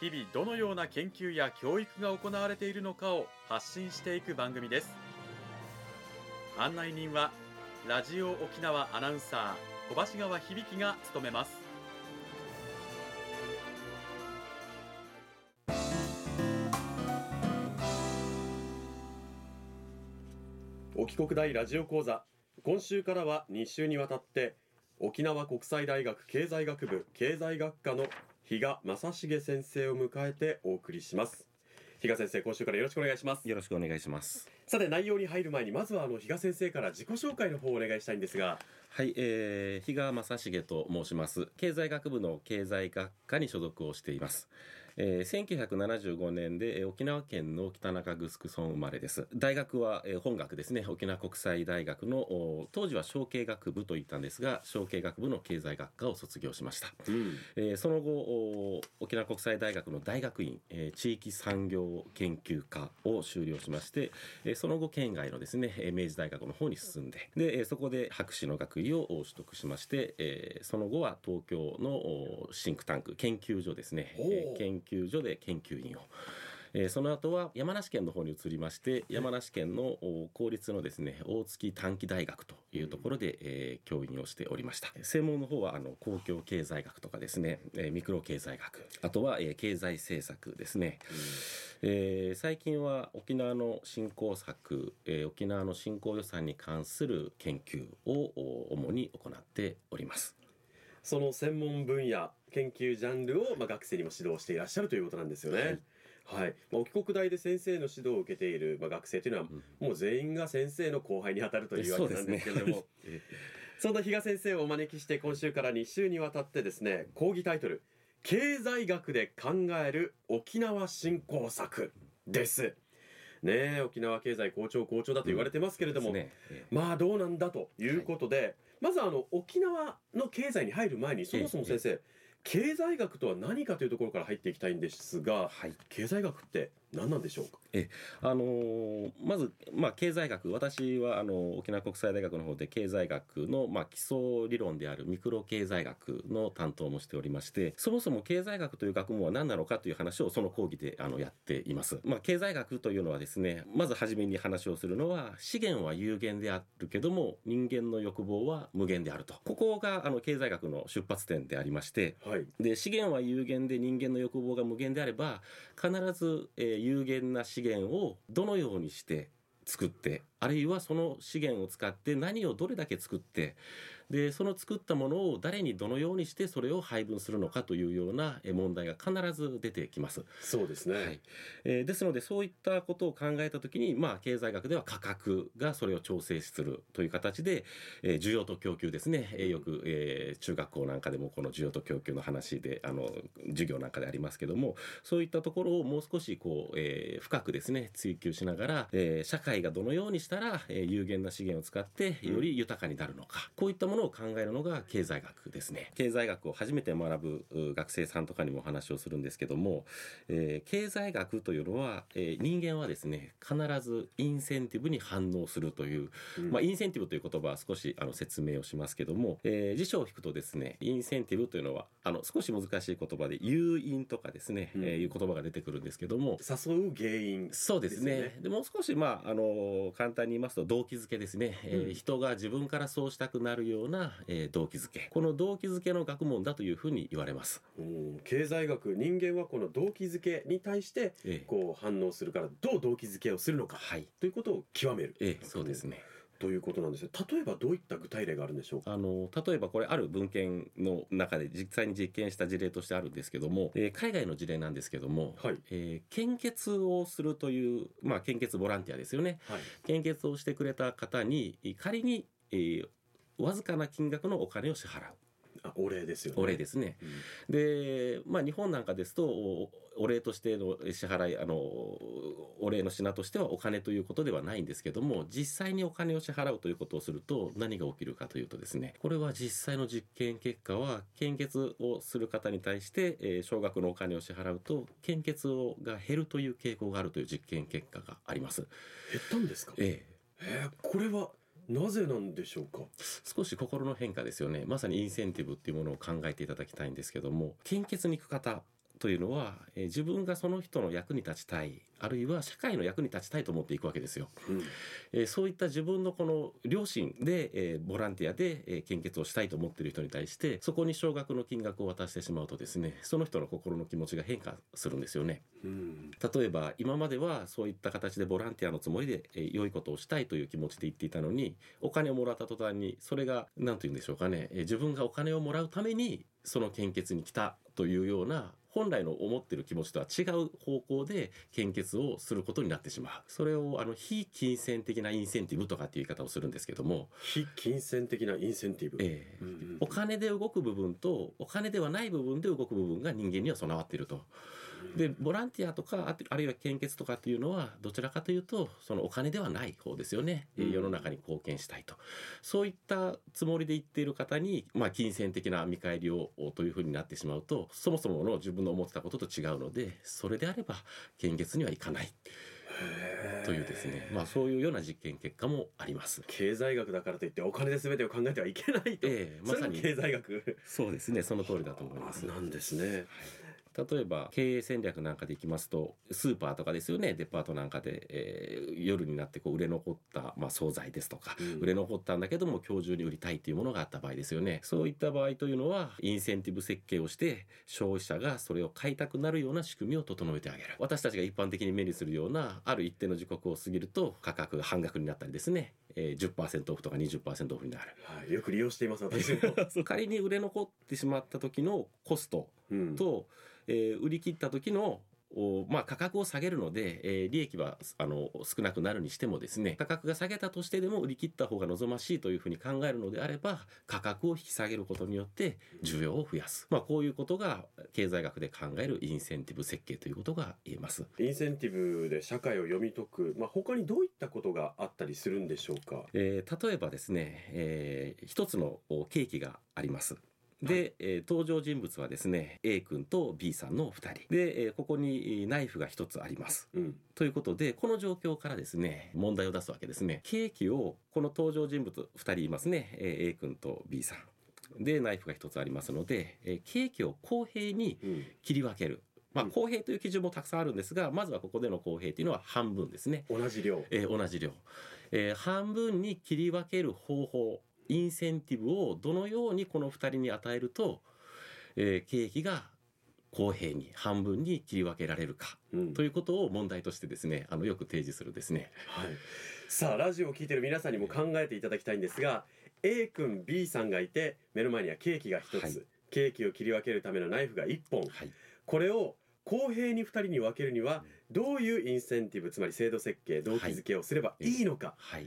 日々どのような研究や教育が行われているのかを発信していく番組です。案内人はラジオ沖縄アナウンサー小橋川響が務めます。沖国大ラジオ講座今週からは2週にわたって沖縄国際大学経済学部経済学科の比嘉正成先生を迎えてお送りします。比嘉先生今週からよろしくお願いします。よろしくお願いします。さて内容に入る前にまずはあの比嘉先生から自己紹介の方をお願いしたいんですが。はい、えー、比嘉正成と申します。経済学部の経済学科に所属をしていますえー、1975年で、えー、沖縄県の北中城村生まれです。大学は、えー、本学ですね。沖縄国際大学の当時は小経学部と言ったんですが小経学部の経済学科を卒業しました、うん、えー、その後沖縄国際大学の大学院、えー、地域産業研究科を修了しまして、えー、その後県外のですね明治大学の方に進んででそこで博士の学位を取得しまして、えー、その後は東京のシンクタンク研究所ですね、えー、研究所で研究員を。えー、その後は山梨県の方に移りまして山梨県の公立のですね大月短期大学というところで、えー、教員をしておりました。専門の方はあの公共経済学とかですね、えー、ミクロ経済学。あとは、えー、経済政策ですね、うん、えー、最近は沖縄の振興策、えー、沖縄の振興予算に関する研究を主に行っておりますその専門分野研究ジャンルを、まあ、学生にも指導していらっしゃるということなんですよね。はい、はい、まあ、沖国大で先生の指導を受けている、まあ、学生というのは、うん、もう全員が先生の後輩にあたるというわけなんですけれども、そ、ね、そんな比嘉先生をお招きして今週から2週にわたってですね講義タイトル「経済学で考える沖縄振興策」です。ね沖縄経済好調好調だと言われてますけれども、うんね、まあどうなんだということで、はい、まずあの沖縄の経済に入る前にそもそも先生、経済学とは何かというところから入っていきたいんですが、はい、経済学って何なんでしょうか？え、あのー、まず、まあ、経済学私はあの沖縄国際大学の方で経済学の、まあ、基礎理論であるミクロ経済学の担当もしておりましてそもそも経済学という学問は何なのかという話をその講義であのやっています、まあ、経済学というのはですねまず初めに話をするのは資源は有限であるけども人間の欲望は無限であると。ここがあの経済学の出発点でありまして、はい、で資源は有限で人間の欲望が無限であれば必ず、えー有限な資源をどのようにして作ってあるいはその資源を使って何をどれだけ作ってでその作ったものを誰にどのようにしてそれを配分するのかというような問題が必ず出てきます。そうですね、はい。えー、ですのでそういったことを考えた時に、まあ、経済学では価格がそれを調整するという形で、えー、需要と供給ですね、えー、よく、えー、中学校なんかでもこの需要と供給の話であの授業なんかでありますけどもそういったところをもう少しこう、えー、深くですね追求しながら、えー、社会がどのようにしたら、えー、有限な資源を使ってより豊かになるのか、こういったものを考えるのが経済学ですね。経済学を初めて学ぶ学生さんとかにも話をするんですけども、えー、経済学というのは、えー、人間はですね必ずインセンティブに反応するという、うん、まあ、インセンティブという言葉は少しあの説明をしますけども、えー、辞書を引くとですねインセンティブというのはあの少し難しい言葉で誘引とかですね、うん、えー、いう言葉が出てくるんですけども誘う原因、そうですね。でもう少しまああの簡単に言いますと動機づけですね、えー、人が自分からそうしたくなるような、えー、動機づけ。この動機づけの学問だというふうに言われます。うん経済学人間はこの動機づけに対してこう反応するからどう動機づけをするのか、はい、ということを極める、ええ、そうですねということなんですよ。例えばどういった具体例があるんでしょうか？あの例えばこれある文献の中で実際に実験した事例としてあるんですけども、えー、海外の事例なんですけども、はい。えー、献血をするという、まあ、献血ボランティアですよね、はい、献血をしてくれた方に仮に、えー、わずかな金額のお金を支払うあお礼ですよねお礼ですね。うんで、まあ、日本なんかですとおお礼としての支払いあのお礼の品としてはお金ということではないんですけども実際にお金を支払うということをすると何が起きるかというとですねこれは実際の実験結果は献血をする方に対して、えー少額のお金を支払うと献血をが減るという傾向があるという実験結果があります。減ったんですか？えええーこれはなぜなんでしょうか？少し心の変化ですよね。まさにインセンティブっていうものを考えていただきたいんですけども献血に行く方というのは、えー自分がその人の役に立ちたいあるいは社会の役に立ちたいと思っていくわけですよ、うん。えーそういった自分のこの良心で、えーボランティアで、えー献血をしたいと思っている人に対してそこに少額の金額を渡してしまうとですねその人の心の気持ちが変化するんですよね。うん。例えば今まではそういった形でボランティアのつもりで、えー良いことをしたいという気持ちで言っていたのにお金をもらった途端にそれが何と言うんでしょうかね、えー自分がお金をもらうためにその献血に来たというような本来の思ってる気持ちとは違う方向で献血をすることになってしまう。それをあの非金銭的なインセンティブとかっていう言い方をするんですけども、非金銭的なインセンティブ、えーうんうん。お金で動く部分とお金ではない部分で動く部分が人間には備わっていると。でボランティアとかああるいは献血とかっていうのはどちらかというとそのお金ではない方ですよね、世の中に貢献したいと。そういったつもりで言っている方に、まあ、金銭的な見返りをというふうになってしまうとそもそもの自分の思ってたことと違うのでそれであれば献血にはいかない。というですね、まあ、そういうような実験結果もあります。経済学だからといってお金で全てを考えてはいけないと、ええまさに。経済学。そうですね。その通りだと思います。なんですね例えば経営戦略なんかでいきますとスーパーとかですよね。デパートなんかで、えー夜になってこう売れ残った、まあ、惣菜ですとか、うん。売れ残ったんだけども今日中に売りたいというものがあった場合ですよね。そういった場合というのはインセンティブ設計をして消費者がそれを買いたくなるような仕組みを整えてあげる。私たちが一般的に目にするようなある一定の時刻を過ぎると価格が半額になったりですね、えー、10%オフとか20%オフになる。はい、よく利用しています私も、仮に売れ残ってしまった時のコストうん。と、えー売り切った時のおまあ、価格を下げるので、えー利益はあの少なくなるにしてもですね価格が下げたとしてでも売り切った方が望ましいというふうに考えるのであれば価格を引き下げることによって需要を増やす、まあ、こういうことが経済学で考えるインセンティブ設計ということが言えます。インセンティブで社会を読み解く、まあ、他にどういったことがあったりするんでしょうか？えー例えばですね、えー一つのおケーキがあります。で、えー登場人物はですね A 君と B さんの2人。で、えーここにえーナイフが1つあります。うん。ということでこの状況からですね問題を出すわけですね。ケーキをこの登場人物2人いますね、えー A 君と B さん。でナイフが1つありますので、えーケーキを公平にうん。切り分ける。まあうん。公平という基準もたくさんあるんですがまずはここでの公平というのは半分ですね。同じ量。えー同じ量、えー半分に切り分ける方法インセンティブをどのようにこの2人に与えると、えー、景気が公平に半分に切り分けられるかうん。ということを問題としてですねあのよく提示するですね。はい、さあラジオを聞いてる皆さんにも考えていただきたいんですが A 君 B さんがいて目の前にはケーキが1つ、はい。ケーキを切り分けるためのナイフが1本。はいこれを公平に2人に分けるにはどういうインセンティブつまり制度設計動機づけをすればいいのか、はい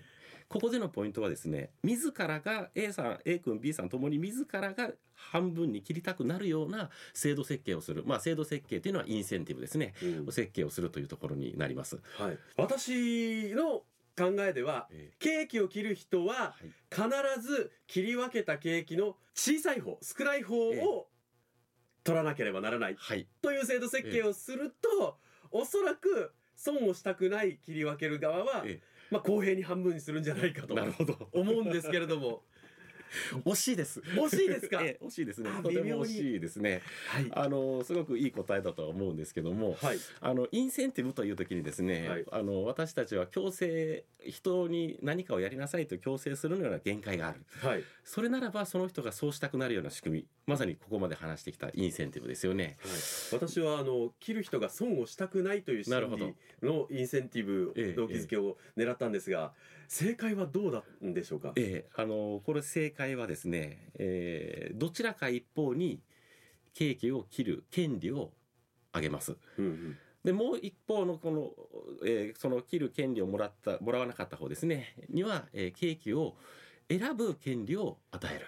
ここでのポイントはですね自らが A さん A 君 B さんともに自らが半分に切りたくなるような制度設計をする。まあ制度設計というのはインセンティブですね。うん。設計をするというところになります。はい、私の考えではえケーキを切る人は必ず切り分けたケーキの小さい方少ない方ええ。を取らなければならないはい。という制度設計をすると、おそらく損をしたくない切り分ける側は、えまあ、公平に半分にするんじゃないかと思うんですけれども 惜しいです。惜しいですか？ええ惜しいですね。あとても惜しいですね。はい。あのすごくいい答えだとは思うんですけどもはい。あのインセンティブという時にですね、はい。あの私たちは強制人に何かをやりなさいと強制するような限界がある。はい。それならばその人がそうしたくなるような仕組みまさにここまで話してきたインセンティブですよね。はい、私はあの切る人が損をしたくないという心理のインセンティブええ。動機づけを狙ったんですが、正解はどうだんでしょうか、ええあのこれ正解はですね、えーどちらか一方にケーキを切る権利をあげます。うんうん。でもう一方のこの、えーその切る権利をもらったもらわなかった方ですねには、えーケーキを選ぶ権利を与える。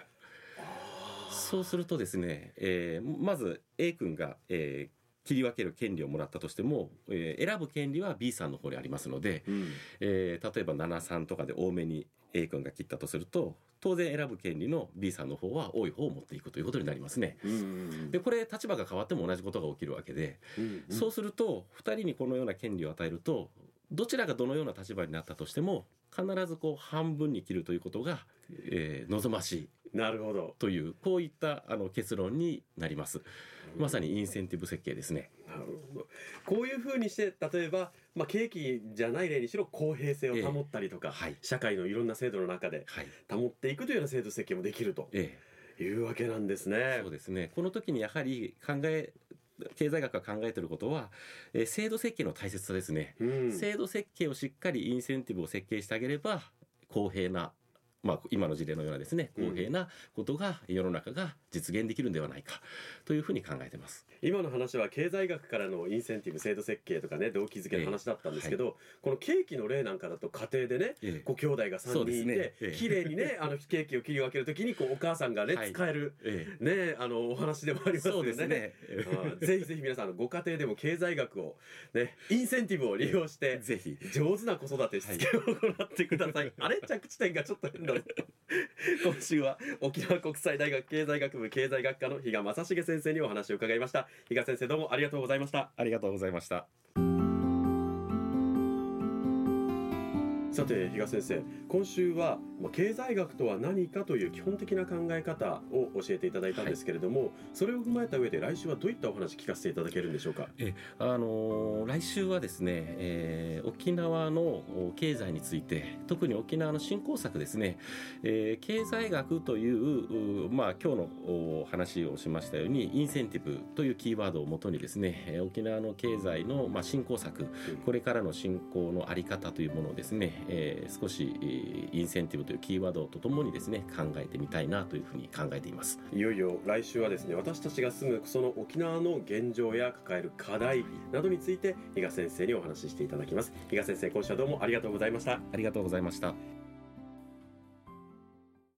そそうするとですね、えーまず A 君が、えー切り分ける権利をもらったとしても、えー選ぶ権利は B さんの方にありますので、うんえー例えば73とかで多めに A 君が切ったとすると当然選ぶ権利の B さんの方は多い方を持っていくということになりますね。うんうんでこれ立場が変わっても同じことが起きるわけで、うんうんそうすると2人にこのような権利を与えるとどちらがどのような立場になったとしても必ずこう半分に切るということが、えー望ましいなるほどというこういったあの結論になります。まさにインセンティブ設計ですね。なるほどこういうふうにして例えば、まあ、景気じゃない例にしろ公平性を保ったりとか、はい社会のいろんな制度の中ではい。保っていくというような制度設計もできるとえいうわけなんですえ、ねそう。ですね。この時にやはり考え経済学が考えていることは、えー制度設計の大切さですね。うん制度設計をしっかりインセンティブを設計してあげれば公平な、まあ、今の事例のようなですねうん。公平なことが世の中が実現できるんではないかというふうに考えてます。今の話は経済学からのインセンティブ制度設計とかね動機づけの話だったんですけど、このケーキの例なんかだと家庭でねええ。ご兄弟が3そうですね。人いて、ええ。綺麗にね あのケーキを切り分けるときにこうお母さんがね、はい。使えるえねあのお話でもありますよね。ね。ぜひぜひ皆さんご家庭でも経済学をねインセンティブを利用してぜひ。上手な子育てしつけを行ってください、あれ？着地点がちょっと変だ。ぞ 今週は沖縄国際大学経済学部経済学科の比嘉正成先生にお話を伺いました比嘉先生どうもありがとうございましたありがとうございました。さて比嘉先生今週はまあ経済学とは何かという基本的な考え方を教えていただいたんですけれども、それを踏まえた上で来週はどういったお話聞かせていただけるんでしょうか？あのー来週はですね、えー沖縄のお経済について特に沖縄の振興策ですね、えー経済学といううまあ今日のお話をしましたようにインセンティブというキーワードをもとにですねえー沖縄の経済のまあ振興策これからの振興のあり方というものをですね、えー少しえーインセンティブというキーワードとともにですね考えてみたいなというふうに考えています。いよいよ来週はですね私たちが住むその沖縄の現状や抱える課題などについて比嘉先生にお話ししていただきます比嘉先生今週はどうもありがとうございましたありがとうございました。